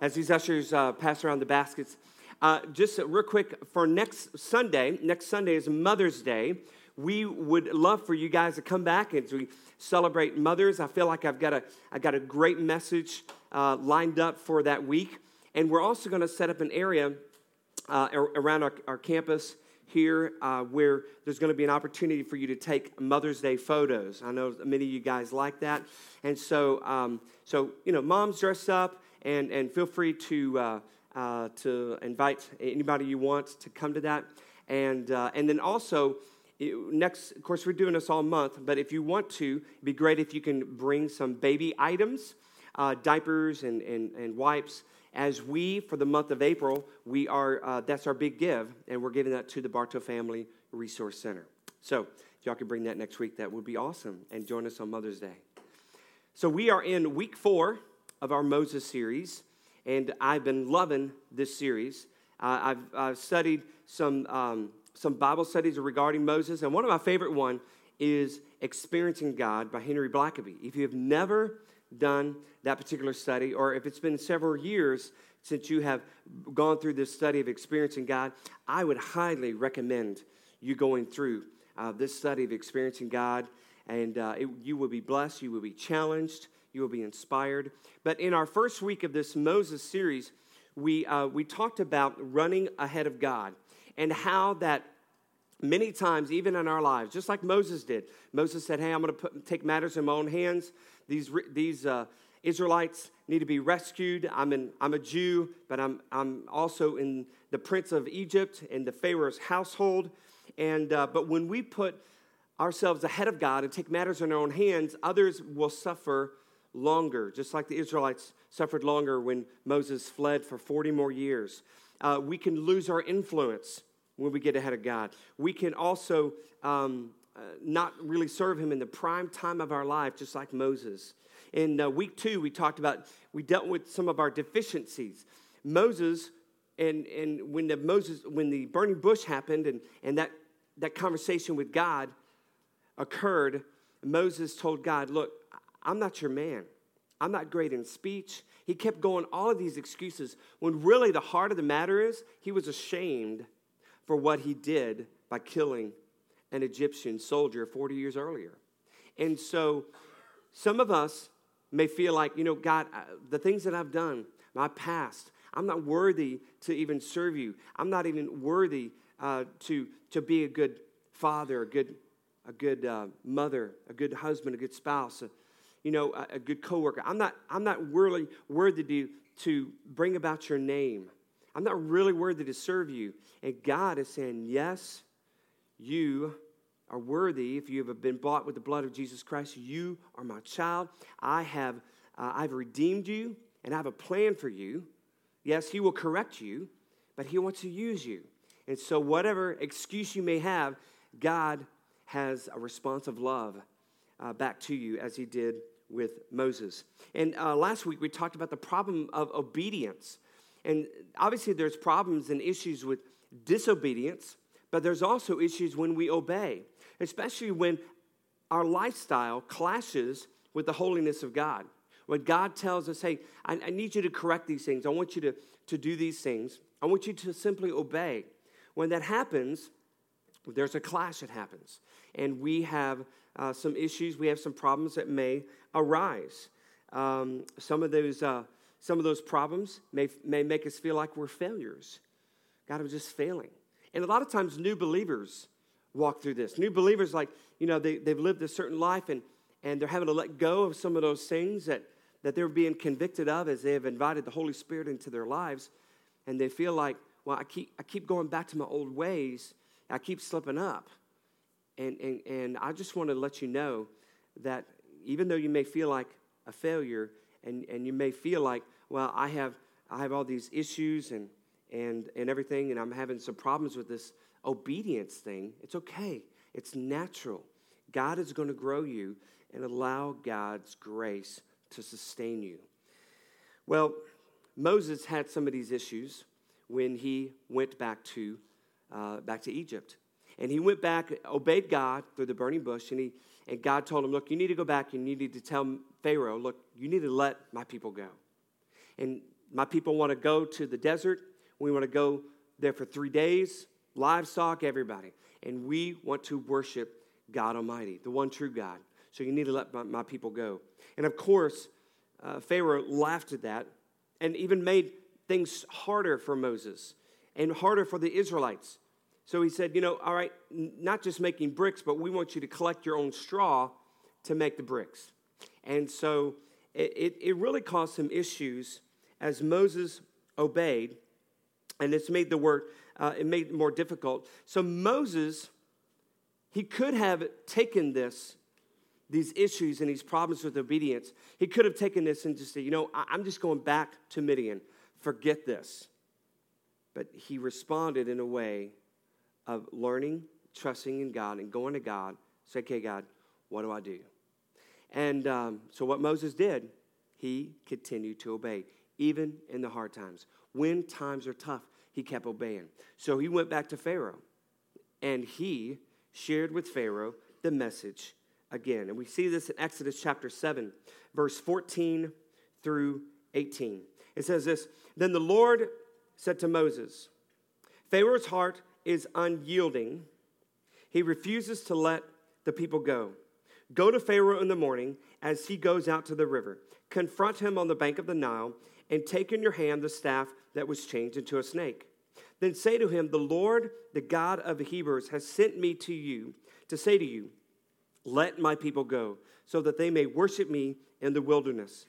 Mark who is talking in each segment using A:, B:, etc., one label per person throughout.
A: as these ushers uh, pass around the baskets. Uh, just real quick, for next Sunday, next Sunday is Mother's Day. We would love for you guys to come back as we celebrate mothers. I feel like I've got a, I've got a great message uh, lined up for that week. And we're also going to set up an area uh, around our, our, campus here uh, where there's going to be an opportunity for you to take Mother's Day photos. I know many of you guys like that. And so, um, so you know, moms dress up and, and feel free to, uh, uh, to invite anybody you want to come to that. And, uh, and then also, next, of course, we're doing this all month, but if you want to, it'd be great if you can bring some baby items, uh, diapers and, and, and wipes. As we, for the month of April, we are, uh, that's our big give, and we're giving that to the Bartow Family Resource Center. So, y'all can bring that next week, that would be awesome, and join us on Mother's Day. So, we are in week four of our Moses series, and I've been loving this series. Uh, I've, I've, studied some, um, some Bible studies regarding Moses, and one of my favorite one is Experiencing God by Henry Blackaby. If you have never done that particular study, or if it's been several years since you have gone through this study of experiencing God, I would highly recommend you going through uh, this study of experiencing God, and uh, it, you will be blessed, you will be challenged, you will be inspired. But in our first week of this Moses series, we, uh, we talked about running ahead of God and how that many times, even in our lives, just like Moses did, Moses said, Hey, I'm going to take matters in my own hands. These, these uh, Israelites need to be rescued. I'm, in, I'm a Jew, but I'm, I'm also in the prince of Egypt and the Pharaoh's household. And, uh, but when we put ourselves ahead of God and take matters in our own hands, others will suffer longer, just like the Israelites suffered longer when Moses fled for 40 more years. Uh, we can lose our influence when we get ahead of God. We can also um, uh, not really serve Him in the prime time of our life, just like Moses. In uh, week two, we talked about, we dealt with some of our deficiencies. Moses, and, and when the Moses, when the burning bush happened and, and that, that conversation with God occurred, Moses told God, Look, I'm not your man. I'm not great in speech. He kept going all of these excuses when really the heart of the matter is he was ashamed for what he did by killing an Egyptian soldier 40 years earlier. And so some of us may feel like, you know, God, uh, the things that I've done, my past, I'm not worthy to even serve you. I'm not even worthy uh, to, to be a good father, a good, a good uh, mother, a good husband, a good spouse, you know, a, a good coworker. I'm not, I'm not really worthy to, to bring about your name. I'm not really worthy to serve you. And God is saying, yes, you are worthy if you have been bought with the blood of Jesus Christ. You are my child. I have, uh, I've redeemed you, and I have a plan for you. Yes, He will correct you, but He wants to use you. And so, whatever excuse you may have, God has a response of love uh, back to you as he did with Moses. And uh, last week we talked about the problem of obedience. And obviously, there's problems and issues with disobedience, but there's also issues when we obey, especially when our lifestyle clashes with the holiness of God. When God tells us, hey, I, I need you to correct these things, I want you to, to do these things, I want you to simply obey. When that happens, there's a clash that happens. And we have uh, some issues, we have some problems that may arise. Um, some, of those, uh, some of those problems may, may make us feel like we're failures. God, I'm just failing. And a lot of times, new believers walk through this. New believers, like, you know, they, they've lived a certain life and, and they're having to let go of some of those things that, that they're being convicted of as they have invited the Holy Spirit into their lives. And they feel like, well, I keep, I keep going back to my old ways I keep slipping up. And, and, and I just want to let you know that even though you may feel like a failure and, and you may feel like, well, I have, I have all these issues and, and, and everything, and I'm having some problems with this obedience thing, it's okay. It's natural. God is going to grow you and allow God's grace to sustain you. Well, Moses had some of these issues when he went back to uh, back to Egypt. And he went back, obeyed God through the burning bush, and, he, and God told him, Look, you need to go back and you need to tell Pharaoh, Look, you need to let my people go. And my people want to go to the desert. We want to go there for three days, livestock, everybody. And we want to worship God Almighty, the one true God. So you need to let my, my people go. And of course, uh, Pharaoh laughed at that and even made things harder for Moses and harder for the Israelites. So he said, You know, all right, not just making bricks, but we want you to collect your own straw to make the bricks. And so it, it, it really caused some issues as Moses obeyed, and it's made the work, uh, it made it more difficult. So Moses, he could have taken this, these issues and these problems with obedience, he could have taken this and just said, you know, I'm just going back to Midian. Forget this. But he responded in a way of learning, trusting in God, and going to God, say, okay, God, what do I do? And um, so what Moses did, he continued to obey even in the hard times. When times are tough, he kept obeying. So he went back to Pharaoh and he shared with Pharaoh the message again. And we see this in Exodus chapter 7, verse 14 through 18. It says this Then the Lord said to Moses, Pharaoh's heart is unyielding. He refuses to let the people go. Go to Pharaoh in the morning as he goes out to the river. Confront him on the bank of the Nile and take in your hand the staff that was changed into a snake. Then say to him, The Lord, the God of the Hebrews, has sent me to you to say to you, Let my people go, so that they may worship me in the wilderness.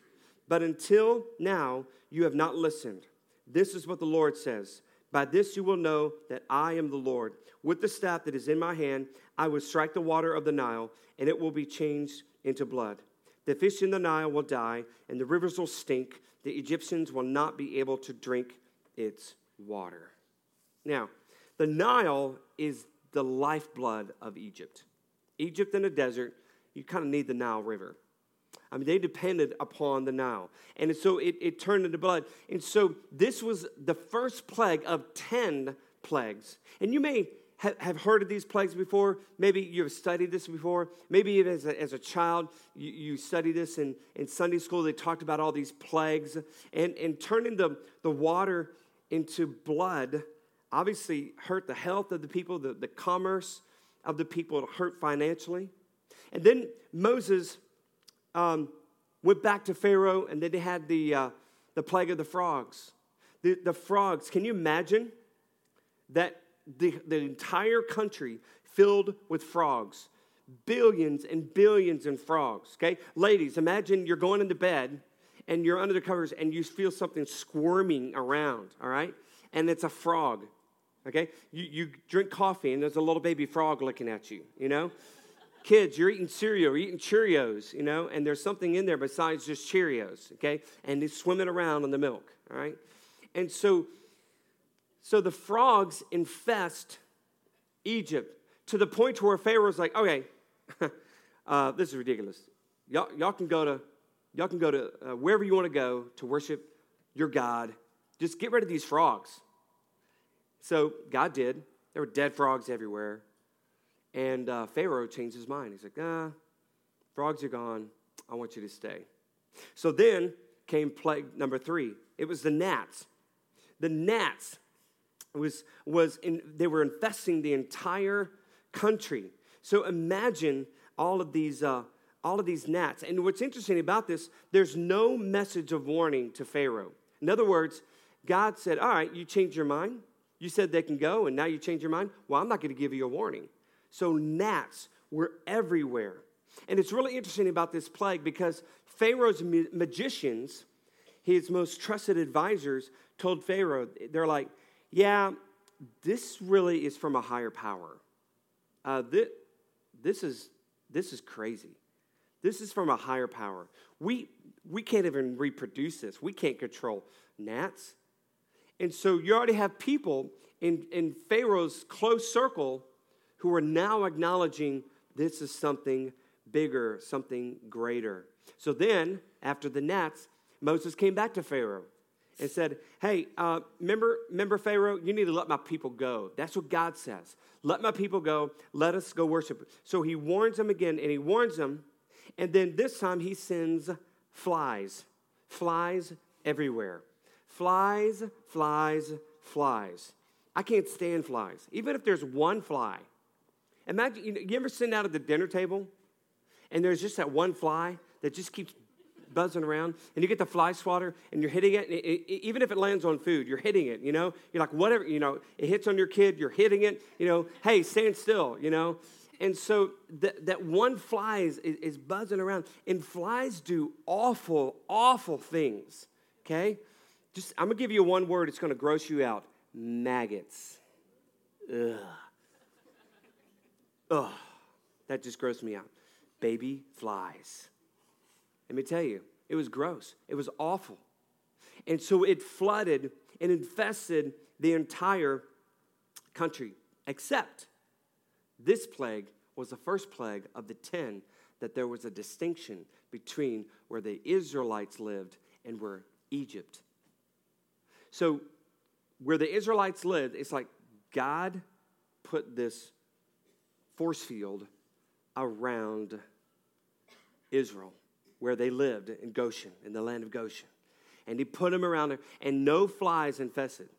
A: But until now, you have not listened. This is what the Lord says. By this you will know that I am the Lord. With the staff that is in my hand, I will strike the water of the Nile, and it will be changed into blood. The fish in the Nile will die, and the rivers will stink. The Egyptians will not be able to drink its water. Now, the Nile is the lifeblood of Egypt. Egypt in a desert, you kind of need the Nile River. I mean, they depended upon the Nile. And so it, it turned into blood. And so this was the first plague of 10 plagues. And you may have heard of these plagues before. Maybe you've studied this before. Maybe even as a, as a child, you, you studied this in, in Sunday school. They talked about all these plagues. And, and turning the, the water into blood obviously hurt the health of the people, the, the commerce of the people, it hurt financially. And then Moses um, went back to Pharaoh, and then they had the, uh, the plague of the frogs. The, the frogs, can you imagine that the, the entire country filled with frogs? Billions and billions of frogs, okay? Ladies, imagine you're going into bed and you're under the covers and you feel something squirming around, all right? And it's a frog, okay? You, you drink coffee and there's a little baby frog looking at you, you know? Kids, you're eating cereal, you're eating Cheerios, you know, and there's something in there besides just Cheerios, okay? And it's swimming around in the milk, all right? And so, so the frogs infest Egypt to the point to where Pharaoh's like, okay, uh, this is ridiculous. Y'all, y'all can go to, y'all can go to uh, wherever you want to go to worship your God. Just get rid of these frogs. So God did. There were dead frogs everywhere. And uh, Pharaoh changed his mind. He's like, ah, frogs are gone. I want you to stay. So then came plague number three. It was the gnats. The gnats was, was in, they were infesting the entire country. So imagine all of these, uh, all of these gnats. And what's interesting about this, there's no message of warning to Pharaoh. In other words, God said, All right, you changed your mind. You said they can go, and now you change your mind. Well, I'm not going to give you a warning. So gnats were everywhere. And it's really interesting about this plague because Pharaoh's magicians, his most trusted advisors, told Pharaoh, they're like, yeah, this really is from a higher power. Uh, this, this, is, this is crazy. This is from a higher power. We, we can't even reproduce this. We can't control gnats. And so you already have people in, in Pharaoh's close circle who are now acknowledging this is something bigger, something greater. So then, after the gnats, Moses came back to Pharaoh and said, Hey, uh, remember, remember, Pharaoh, you need to let my people go. That's what God says. Let my people go. Let us go worship. So he warns them again, and he warns them. And then this time he sends flies, flies everywhere. flies, flies, flies. I can't stand flies, even if there's one fly. Imagine, you, know, you ever sitting out at the dinner table and there's just that one fly that just keeps buzzing around and you get the fly swatter and you're hitting it, it, it, even if it lands on food you're hitting it you know? You're like whatever you know it hits on your kid you're hitting it you know? Hey stand still you know? And so that, that one fly is, is, is buzzing around and flies do awful awful things okay? Just i'm gonna give you one word it's gonna gross you out maggots. Ugh ugh that just grossed me out baby flies let me tell you, it was gross. It was awful. And so it flooded and infested the entire country, except this plague was the first plague of the 10 that there was a distinction between where the Israelites lived and where Egypt. So, where the Israelites lived, it's like God put this force field around Israel where they lived in Goshen, in the land of Goshen. And he put them around there, and no flies infested.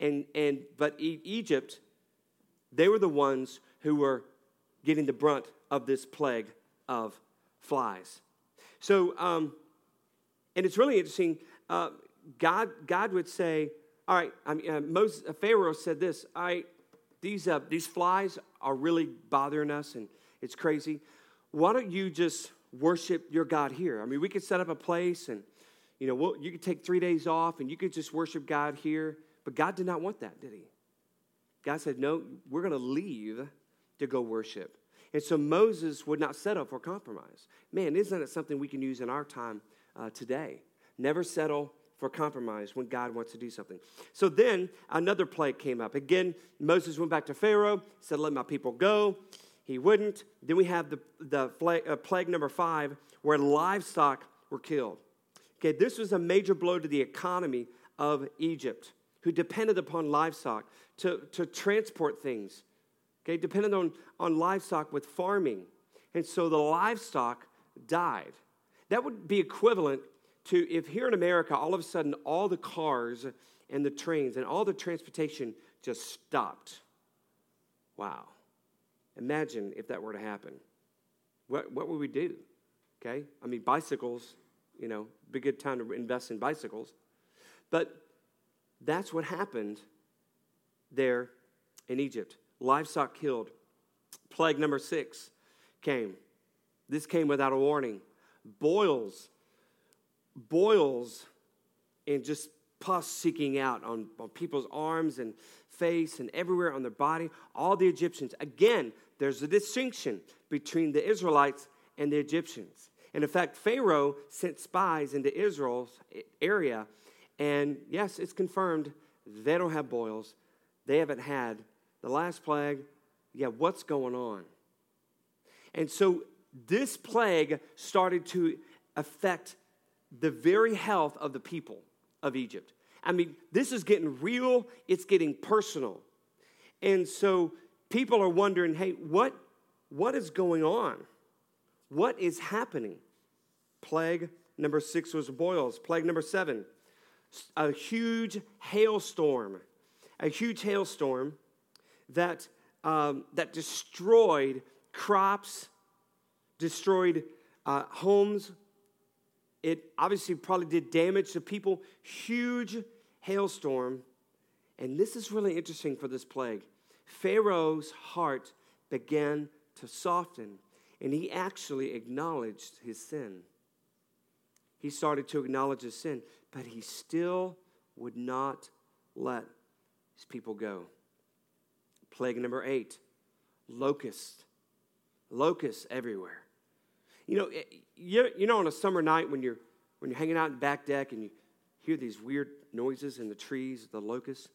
A: And, and but Egypt, they were the ones who were getting the brunt of this plague of flies. So, um, and it's really interesting. Uh, God, God would say, "All right." I mean, uh, Moses, uh, Pharaoh said this. "All right, these uh, these flies are really bothering us, and it's crazy. Why don't you just worship your God here. I mean, we could set up a place and, you know, we'll, you could take three days off and you could just worship God here. But God did not want that, did He? God said, no, we're going to leave to go worship. And so Moses would not settle for compromise. Man, isn't it something we can use in our time uh, today? Never settle for compromise when God wants to do something. So then another plague came up. Again, Moses went back to Pharaoh, said, Let my people go. He wouldn't. Then we have the, the plague, uh, plague number five, where livestock were killed. Okay, this was a major blow to the economy of Egypt, who depended upon livestock to, to transport things. Okay, depended on, on livestock with farming. And so the livestock died. That would be equivalent to if here in America, all of a sudden, all the cars and the trains and all the transportation just stopped. Wow. Imagine if that were to happen. What, what would we do? Okay? I mean, bicycles, you know, be a good time to invest in bicycles. But that's what happened there in Egypt. Livestock killed. Plague number six came. This came without a warning. Boils, boils, and just pus seeking out on, on people's arms and face and everywhere on their body. All the Egyptians. Again, there's a distinction between the Israelites and the Egyptians. And in fact, Pharaoh sent spies into Israel's area, and yes, it's confirmed they don't have boils. They haven't had the last plague. Yeah, what's going on? And so this plague started to affect the very health of the people of Egypt. I mean, this is getting real, it's getting personal. And so people are wondering hey, what, what is going on? What is happening? Plague number six was boils. Plague number seven, a huge hailstorm. A huge hailstorm that, um, that destroyed crops, destroyed uh, homes. It obviously probably did damage to people. Huge hailstorm. And this is really interesting for this plague. Pharaoh's heart began to soften, and he actually acknowledged his sin. He started to acknowledge his sin, but he still would not let his people go. Plague number eight locust. Locusts everywhere. You know, eh, you know, on a summer night when you're when you're hanging out in the back deck and you hear these weird noises in the trees, the locusts.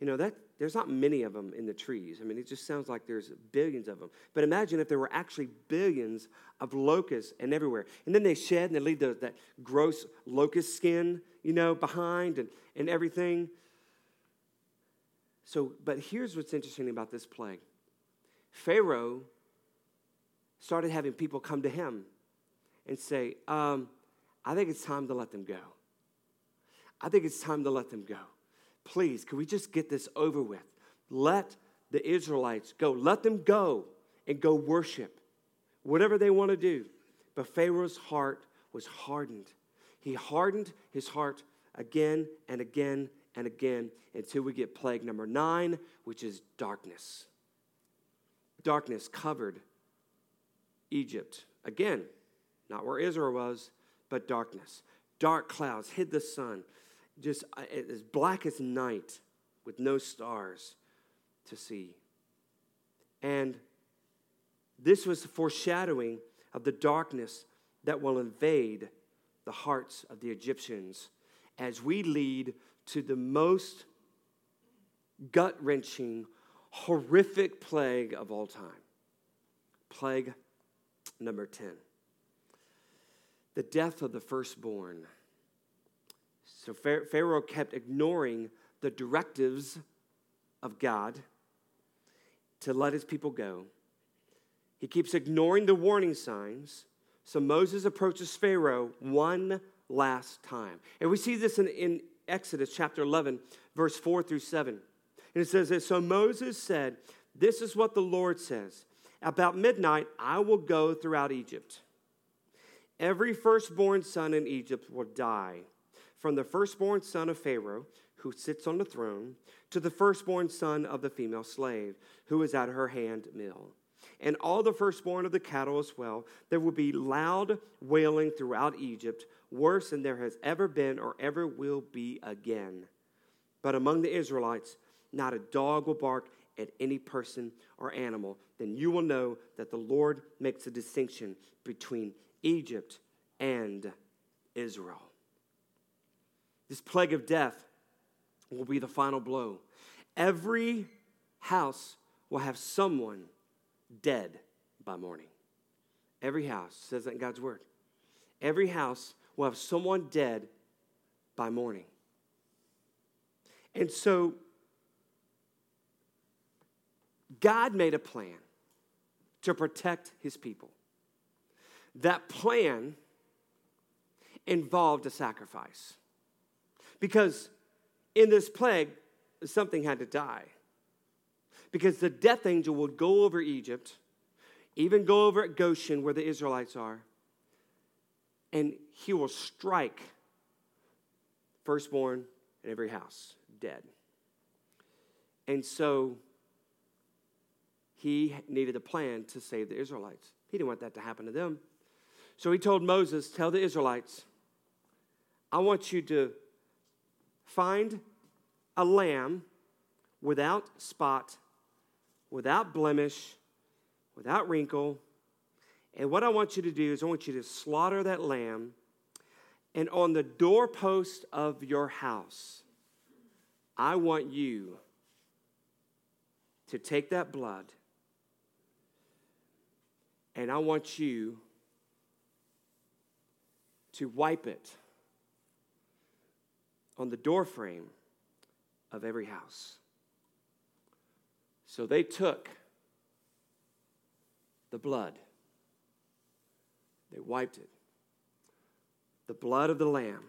A: You know, that there's not many of them in the trees. I mean, it just sounds like there's billions of them. But imagine if there were actually billions of locusts and everywhere. And then they shed and they leave the, that gross locust skin, you know, behind and, and everything. So, but here's what's interesting about this plague Pharaoh started having people come to him and say, um, I think it's time to let them go. I think it's time to let them go. Please, can we just get this over with? Let the Israelites go. Let them go and go worship, whatever they want to do. But Pharaoh's heart was hardened. He hardened his heart again and again and again until we get plague number nine, which is darkness. Darkness covered Egypt. Again, not where Israel was, but darkness. Dark clouds hid the sun, just uh, as black as night with no stars to see. And this was the foreshadowing of the darkness that will invade the hearts of the Egyptians as we lead to the most gut wrenching, horrific plague of all time. Plague number 10 the death of the firstborn. So Pharaoh kept ignoring the directives of God to let his people go. He keeps ignoring the warning signs. So Moses approaches Pharaoh one last time. And we see this in, in Exodus chapter 11, verse 4 through 7. And it says this So Moses said, This is what the Lord says About midnight, I will go throughout Egypt. Every firstborn son in Egypt will die, from the firstborn son of Pharaoh, who sits on the throne, to the firstborn son of the female slave, who is at her hand mill. And all the firstborn of the cattle as well. There will be loud wailing throughout Egypt worse than there has ever been or ever will be again. But among the Israelites, not a dog will bark at any person or animal. Then you will know that the Lord makes a distinction between Egypt and Israel. This plague of death will be the final blow. Every house will have someone dead by morning. Every house says that in God's word. Every house will have someone dead by morning. And so, God made a plan to protect his people. That plan involved a sacrifice. Because in this plague, something had to die. Because the death angel would go over Egypt, even go over at Goshen where the Israelites are, and he will strike firstborn in every house dead. And so he needed a plan to save the Israelites. He didn't want that to happen to them. So he told Moses, Tell the Israelites, I want you to find a lamb without spot, without blemish, without wrinkle, and what I want you to do is, I want you to slaughter that lamb, and on the doorpost of your house, I want you to take that blood, and I want you to wipe it on the doorframe of every house. So they took the blood they wiped it. The blood of the Lamb,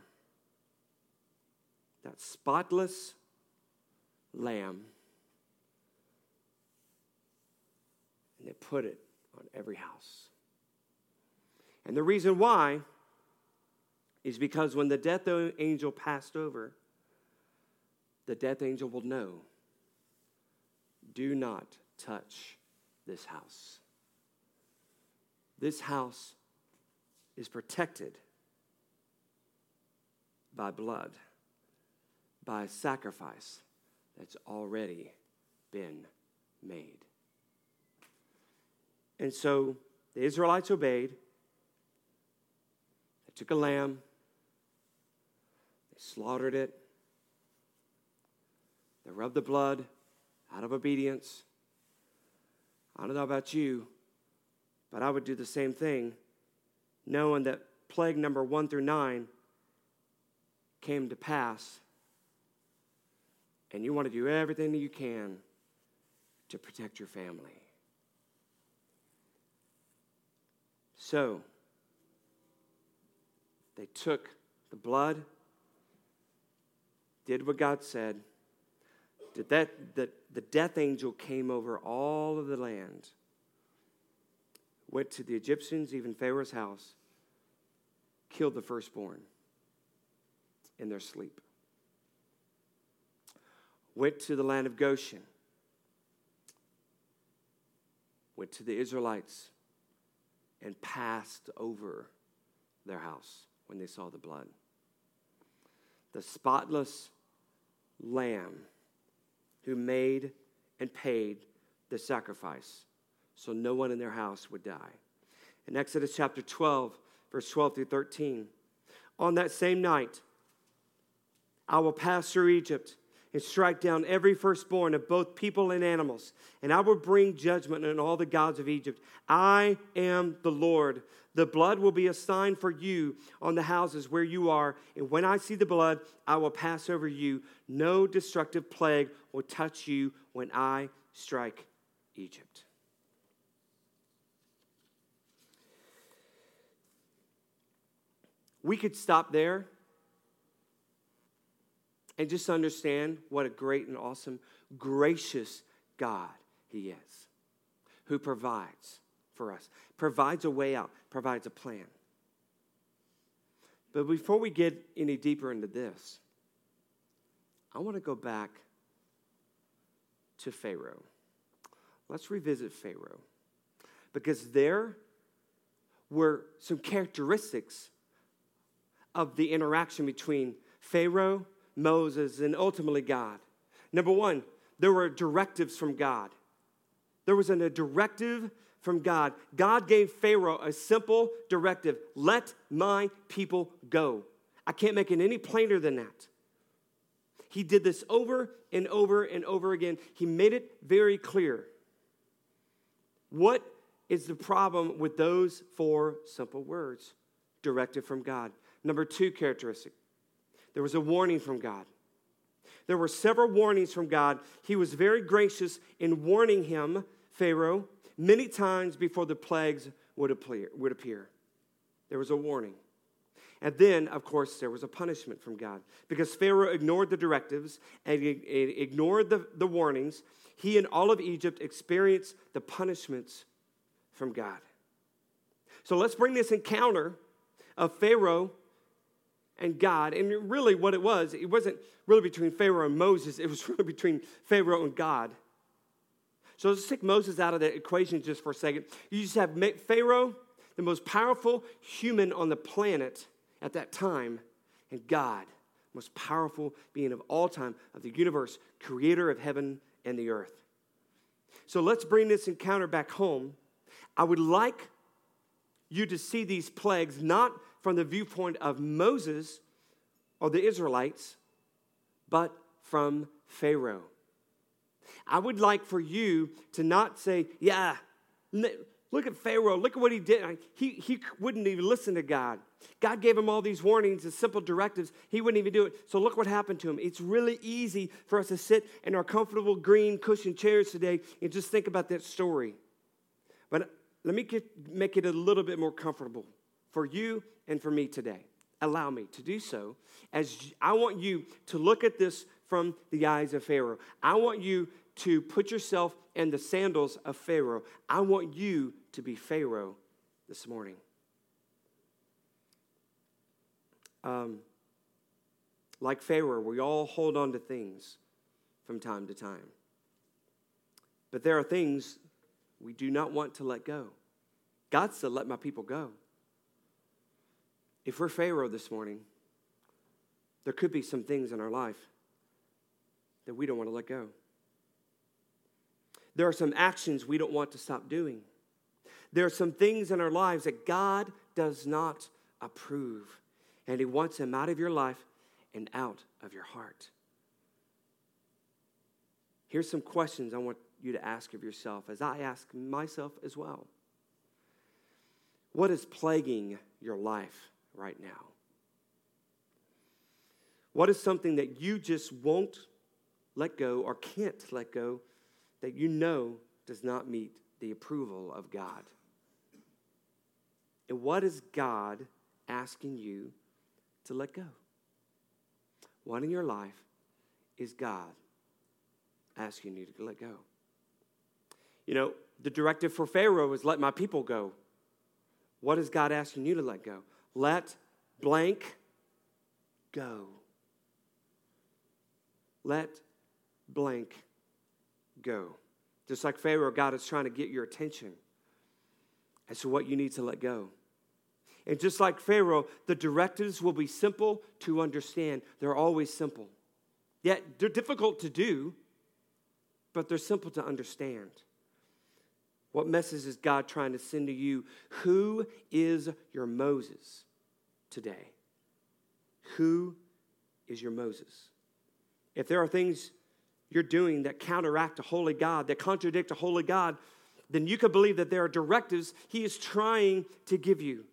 A: that spotless Lamb, and they put it on every house. And the reason why is because when the death angel passed over, the death angel will know do not touch this house. This house is protected by blood, by sacrifice that's already been made. And so the Israelites obeyed. They took a lamb, slaughtered it, they rubbed the blood out of obedience. I don't know about you, but I would do the same thing knowing that plague number one through nine came to pass, and you want to do everything that you can to protect your family. So, they took the blood did what God said. Did that, the, the death angel came over all of the land, went to the Egyptians, even Pharaoh's house, killed the firstborn in their sleep. Went to the land of Goshen, went to the Israelites, and passed over their house when they saw the blood. The spotless lamb who made and paid the sacrifice so no one in their house would die. In Exodus chapter 12, verse 12 through 13, on that same night, I will pass through Egypt and strike down every firstborn of both people and animals, and I will bring judgment on all the gods of Egypt. I am the Lord. The blood will be a sign for you on the houses where you are, and when I see the blood, I will pass over you. No destructive plague will touch you when I strike Egypt. We could stop there and just understand what a great and awesome, gracious God He is, who provides for us, provides a way out, provides a plan. But before we get any deeper into this, I want to go back to Pharaoh. Let's revisit Pharaoh. Because there were some characteristics of the interaction between Pharaoh Moses, and ultimately God. Number one, there were directives from God. There was a directive from God. God gave Pharaoh a simple directive let my people go. I can't make it any plainer than that. He did this over and over and over again. He made it very clear. What is the problem with those four simple words? Directive from God. Number two characteristic there was a warning from God. There were several warnings from God. He was very gracious in warning him, Pharaoh, many times before the plagues would appear. Would appear. There was a warning. And then, of course, there was a punishment from God. Because Pharaoh ignored the directives and ignored the, the warnings, he and all of Egypt experienced the punishments from God. So let's bring this encounter of Pharaoh and God. And really, what it was, it wasn't really between Pharaoh and Moses, it was really between Pharaoh and God. So let's take Moses out of the equation just for a second. You just have Pharaoh, the most powerful human on the planet at that time, and God, most powerful being of all time, of the universe, creator of heaven and the earth. So let's bring this encounter back home. I would like you to see these plagues not from the viewpoint of Moses or the Israelites, but from Pharaoh. I would like for you to not say, Yeah, look at Pharaoh, look at what he did. He, he wouldn't even listen to God. God gave him all these warnings and simple directives. He wouldn't even do it. So look what happened to him. It's really easy for us to sit in our comfortable green cushion chairs today and just think about that story. But let me get, make it a little bit more comfortable for you and for me today. Allow me to do so as I want you to look at this from the eyes of Pharaoh. I want you to put yourself in the sandals of Pharaoh. I want you to be Pharaoh this morning. Um, like Pharaoh, we all hold on to things from time to time. But there are things we do not want to let go. God said, Let my people go. If we're Pharaoh this morning, there could be some things in our life that we don't want to let go. There are some actions we don't want to stop doing. There are some things in our lives that God does not approve, and He wants them out of your life and out of your heart. Here's some questions I want you to ask of yourself, as I ask myself as well. What is plaguing your life? right now? What is something that you just won't let go or can't let go that you know does not meet the approval of God? And what is God asking you to let go? What in your life is God asking you to let go? You know, the directive for Pharaoh was let my people go. What is God asking you to let go? Let blank go. Let blank go. Just like Pharaoh, God is trying to get your attention as to what you need to let go. And just like Pharaoh, the directives will be simple to understand. They're always simple. Yet they're difficult to do, but they're simple to understand. What message is God trying to send to you? Who is your Moses today? Who is your Moses? If there are things you're doing that counteract a holy God, that contradict a holy God, then you can believe that there are directives He is trying to give you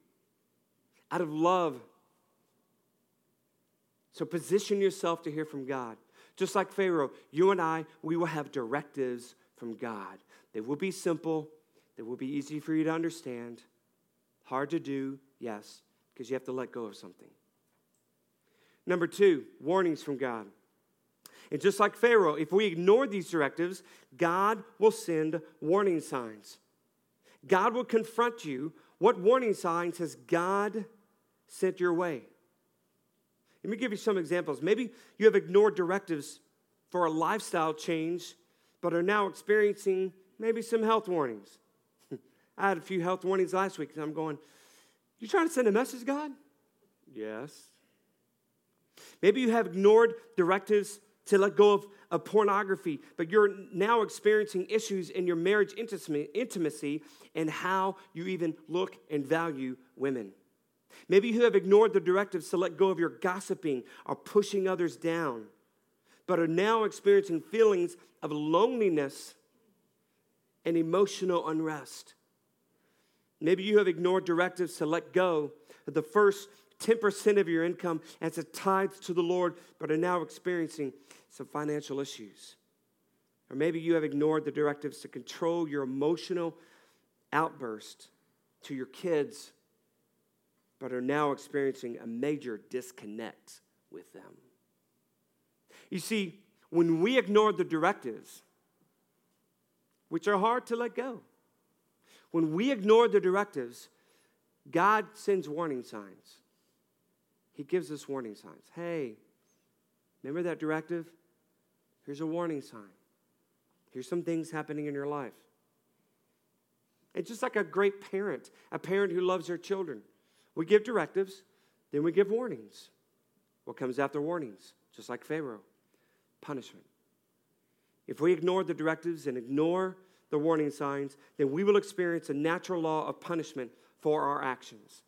A: out of love. So position yourself to hear from God. Just like Pharaoh, you and I, we will have directives from God. They will be simple, they will be easy for you to understand. Hard to do, yes, because you have to let go of something. Number two, warnings from God. And just like Pharaoh, if we ignore these directives, God will send warning signs. God will confront you. What warning signs has God sent your way? Let me give you some examples. Maybe you have ignored directives for a lifestyle change, but are now experiencing maybe some health warnings. I had a few health warnings last week, and I'm going, You trying to send a message, God? Yes. Maybe you have ignored directives to let go of, of pornography, but you're now experiencing issues in your marriage intimacy and how you even look and value women. Maybe you have ignored the directives to let go of your gossiping or pushing others down, but are now experiencing feelings of loneliness and emotional unrest. Maybe you have ignored directives to let go of the first 10% of your income as a tithe to the Lord, but are now experiencing some financial issues. Or maybe you have ignored the directives to control your emotional outburst to your kids, but are now experiencing a major disconnect with them. You see, when we ignore the directives, which are hard to let go, when we ignore the directives, God sends warning signs. He gives us warning signs. Hey, remember that directive? Here's a warning sign. Here's some things happening in your life. It's just like a great parent, a parent who loves their children. We give directives, then we give warnings. What comes after warnings? Just like Pharaoh punishment. If we ignore the directives and ignore the warning signs, then we will experience a natural law of punishment for our actions.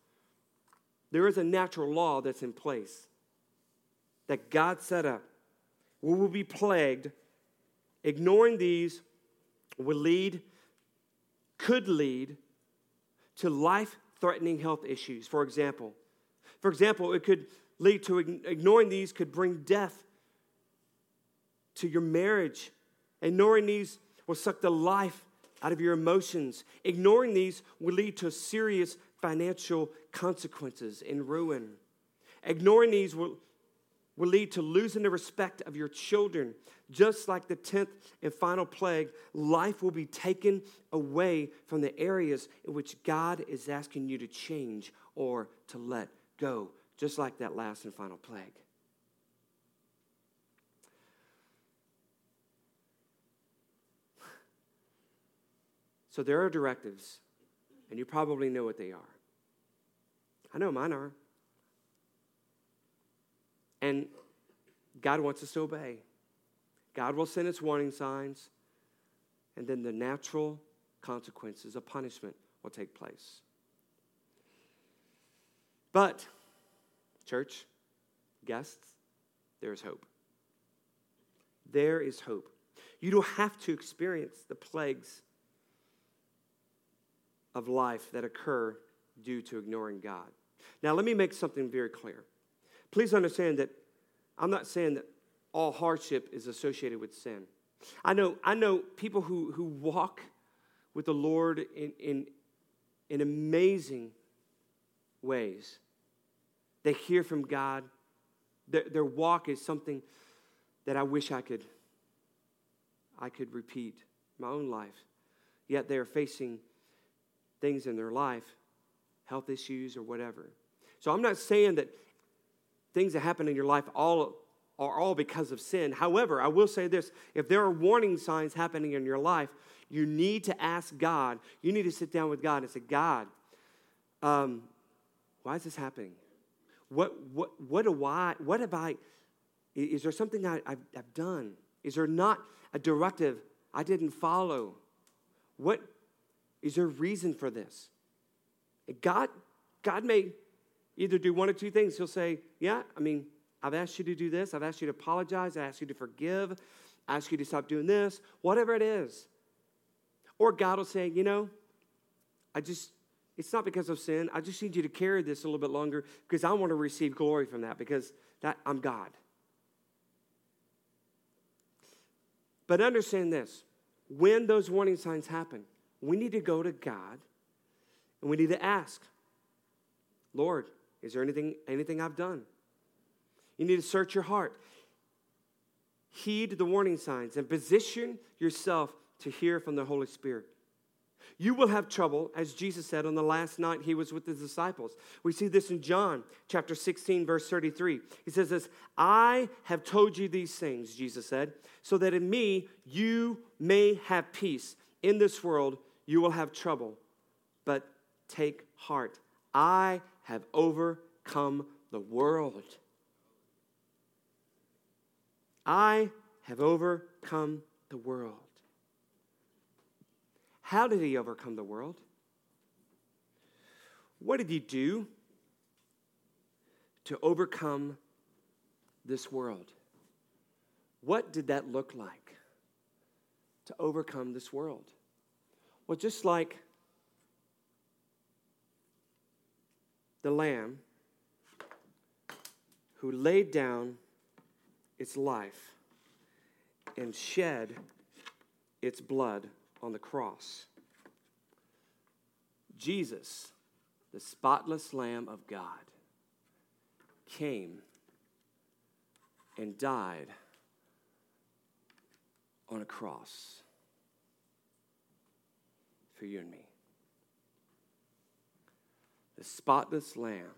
A: There is a natural law that's in place that God set up. We will be plagued. Ignoring these will lead, could lead to life threatening health issues. For example, for example, it could lead to ignoring these could bring death to your marriage. Ignoring these will suck the life out of your emotions. Ignoring these will lead to serious financial consequences and ruin. Ignoring these will, will lead to losing the respect of your children. Just like the 10th and final plague, life will be taken away from the areas in which God is asking you to change or to let go, just like that last and final plague. So there are directives, and you probably know what they are. I know mine are. And God wants us to obey. God will send us warning signs, and then the natural consequences of punishment will take place. But, church, guests, there is hope. There is hope. You don't have to experience the plagues of life that occur due to ignoring God. Now, let me make something very clear. Please understand that I'm not saying that all hardship is associated with sin. I know, I know people who, who walk with the Lord in, in, in amazing ways. They hear from God. Their, their walk is something that I wish I could I could repeat my own life. Yet they're facing things in their life, health issues or whatever. So I'm not saying that things that happen in your life all are all because of sin. However, I will say this if there are warning signs happening in your life, you need to ask God. You need to sit down with God and say, God, um, why is this happening? What, what, what do I, what have I, is there something I, I've, I've done? Is there not a directive I didn't follow? What, is there a reason for this? God, God may either do one or two things. He'll say, Yeah, I mean, I've asked you to do this. I've asked you to apologize. I asked you to forgive. I asked you to stop doing this, whatever it is. Or God will say, You know, I just, it's not because of sin. I just need you to carry this a little bit longer because I want to receive glory from that because that I'm God. But understand this when those warning signs happen, we need to go to God and we need to ask, Lord, is there anything, anything I've done? You need to search your heart. Heed the warning signs and position yourself to hear from the Holy Spirit. You will have trouble, as Jesus said on the last night he was with his disciples. We see this in John chapter 16, verse 33. He says this I have told you these things, Jesus said, so that in me you may have peace. In this world you will have trouble, but take heart. I have overcome the world. I have overcome the world. How did he overcome the world? What did he do to overcome this world? What did that look like to overcome this world? Well, just like the lamb who laid down its life and shed its blood on the cross. Jesus, the spotless Lamb of God, came and died on a cross for you and me. The spotless Lamb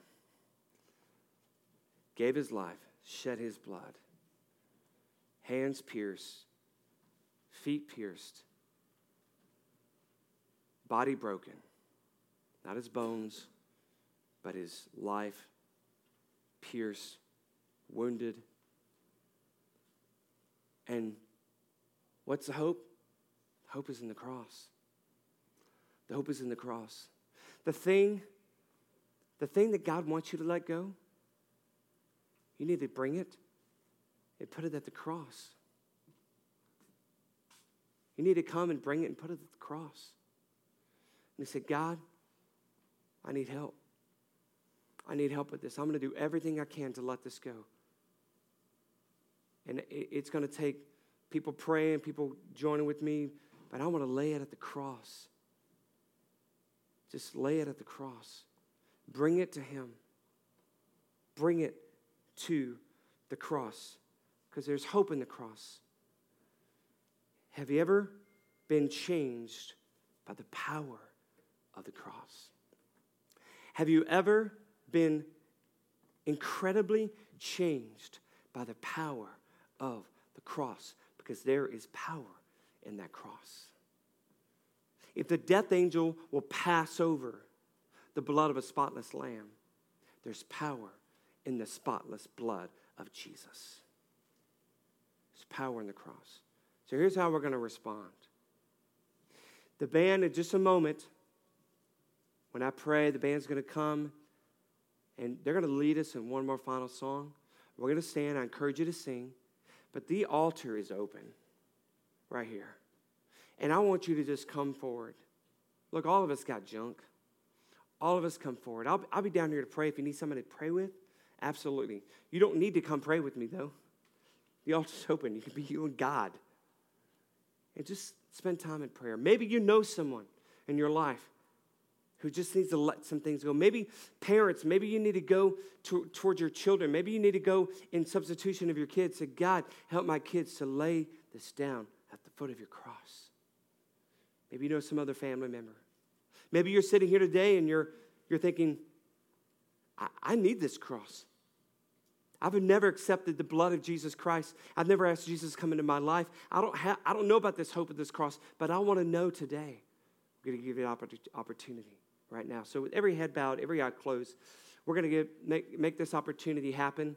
A: gave his life, shed his blood, hands pierced, feet pierced, body broken, not his bones, but his life pierced, wounded. And what's the hope? Hope is in the cross. The hope is in the cross. The thing, the thing that God wants you to let go, you need to bring it and put it at the cross. You need to come and bring it and put it at the cross. And he said, God, I need help. I need help with this. I'm going to do everything I can to let this go. And it's going to take people praying, people joining with me, but I want to lay it at the cross. Just lay it at the cross. Bring it to Him. Bring it to the cross because there's hope in the cross. Have you ever been changed by the power of the cross. Have you ever been incredibly changed by the power of the cross? Because there is power in that cross. If the death angel will pass over the blood of a spotless lamb, there's power in the spotless blood of Jesus. There's power in the cross. So here's how we're going to respond. The band, in just a moment, when I pray, the band's going to come and they're going to lead us in one more final song. We're going to stand. I encourage you to sing. But the altar is open right here. And I want you to just come forward. Look, all of us got junk. All of us come forward. I'll, I'll be down here to pray if you need somebody to pray with. Absolutely. You don't need to come pray with me, though. The altar's open. You can be you and God. And just spend time in prayer. Maybe you know someone in your life who just needs to let some things go. Maybe parents, maybe you need to go to, towards your children. Maybe you need to go in substitution of your kids. Say, God, help my kids to lay this down at the foot of your cross. Maybe you know some other family member. Maybe you're sitting here today and you're, you're thinking, I, I need this cross. I've never accepted the blood of Jesus Christ. I've never asked Jesus to come into my life. I don't, have, I don't know about this hope of this cross, but I want to know today. I'm going to give you an opportunity right now. So, with every head bowed, every eye closed, we're going to make, make this opportunity happen.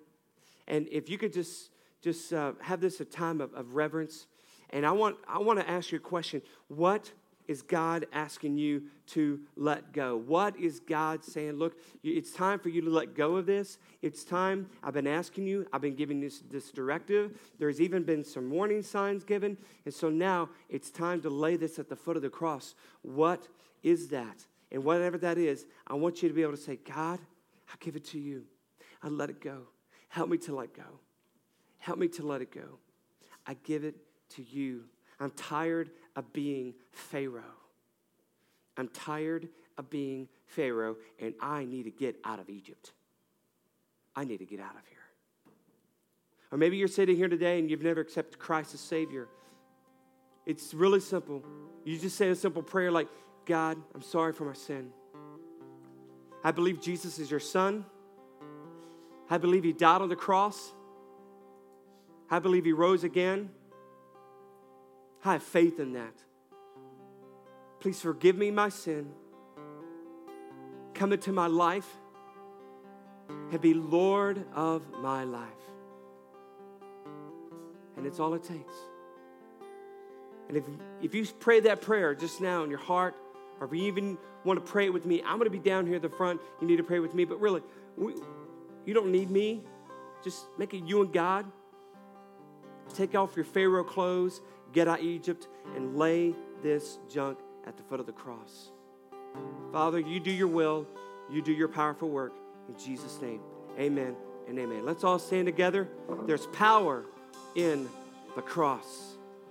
A: And if you could just, just uh, have this a time of, of reverence. And I want, I want to ask you a question. What is God asking you to let go? What is God saying? Look, it's time for you to let go of this. It's time. I've been asking you, I've been giving this, this directive. There's even been some warning signs given. And so now it's time to lay this at the foot of the cross. What is that? And whatever that is, I want you to be able to say, God, I give it to you. I let it go. Help me to let go. Help me to let it go. I give it to you. I'm tired of being Pharaoh. I'm tired of being Pharaoh, and I need to get out of Egypt. I need to get out of here. Or maybe you're sitting here today and you've never accepted Christ as Savior. It's really simple. You just say a simple prayer like, God, I'm sorry for my sin. I believe Jesus is your Son. I believe He died on the cross. I believe He rose again. I have faith in that. Please forgive me my sin. Come into my life and be Lord of my life. And it's all it takes. And if, if you pray that prayer just now in your heart, or if you even want to pray it with me, I'm going to be down here at the front. You need to pray with me. But really, we, you don't need me. Just make it you and God. Take off your Pharaoh clothes get out of Egypt and lay this junk at the foot of the cross. Father, you do your will, you do your powerful work. In Jesus' name, amen and amen. Let's all stand together. There's power in the cross.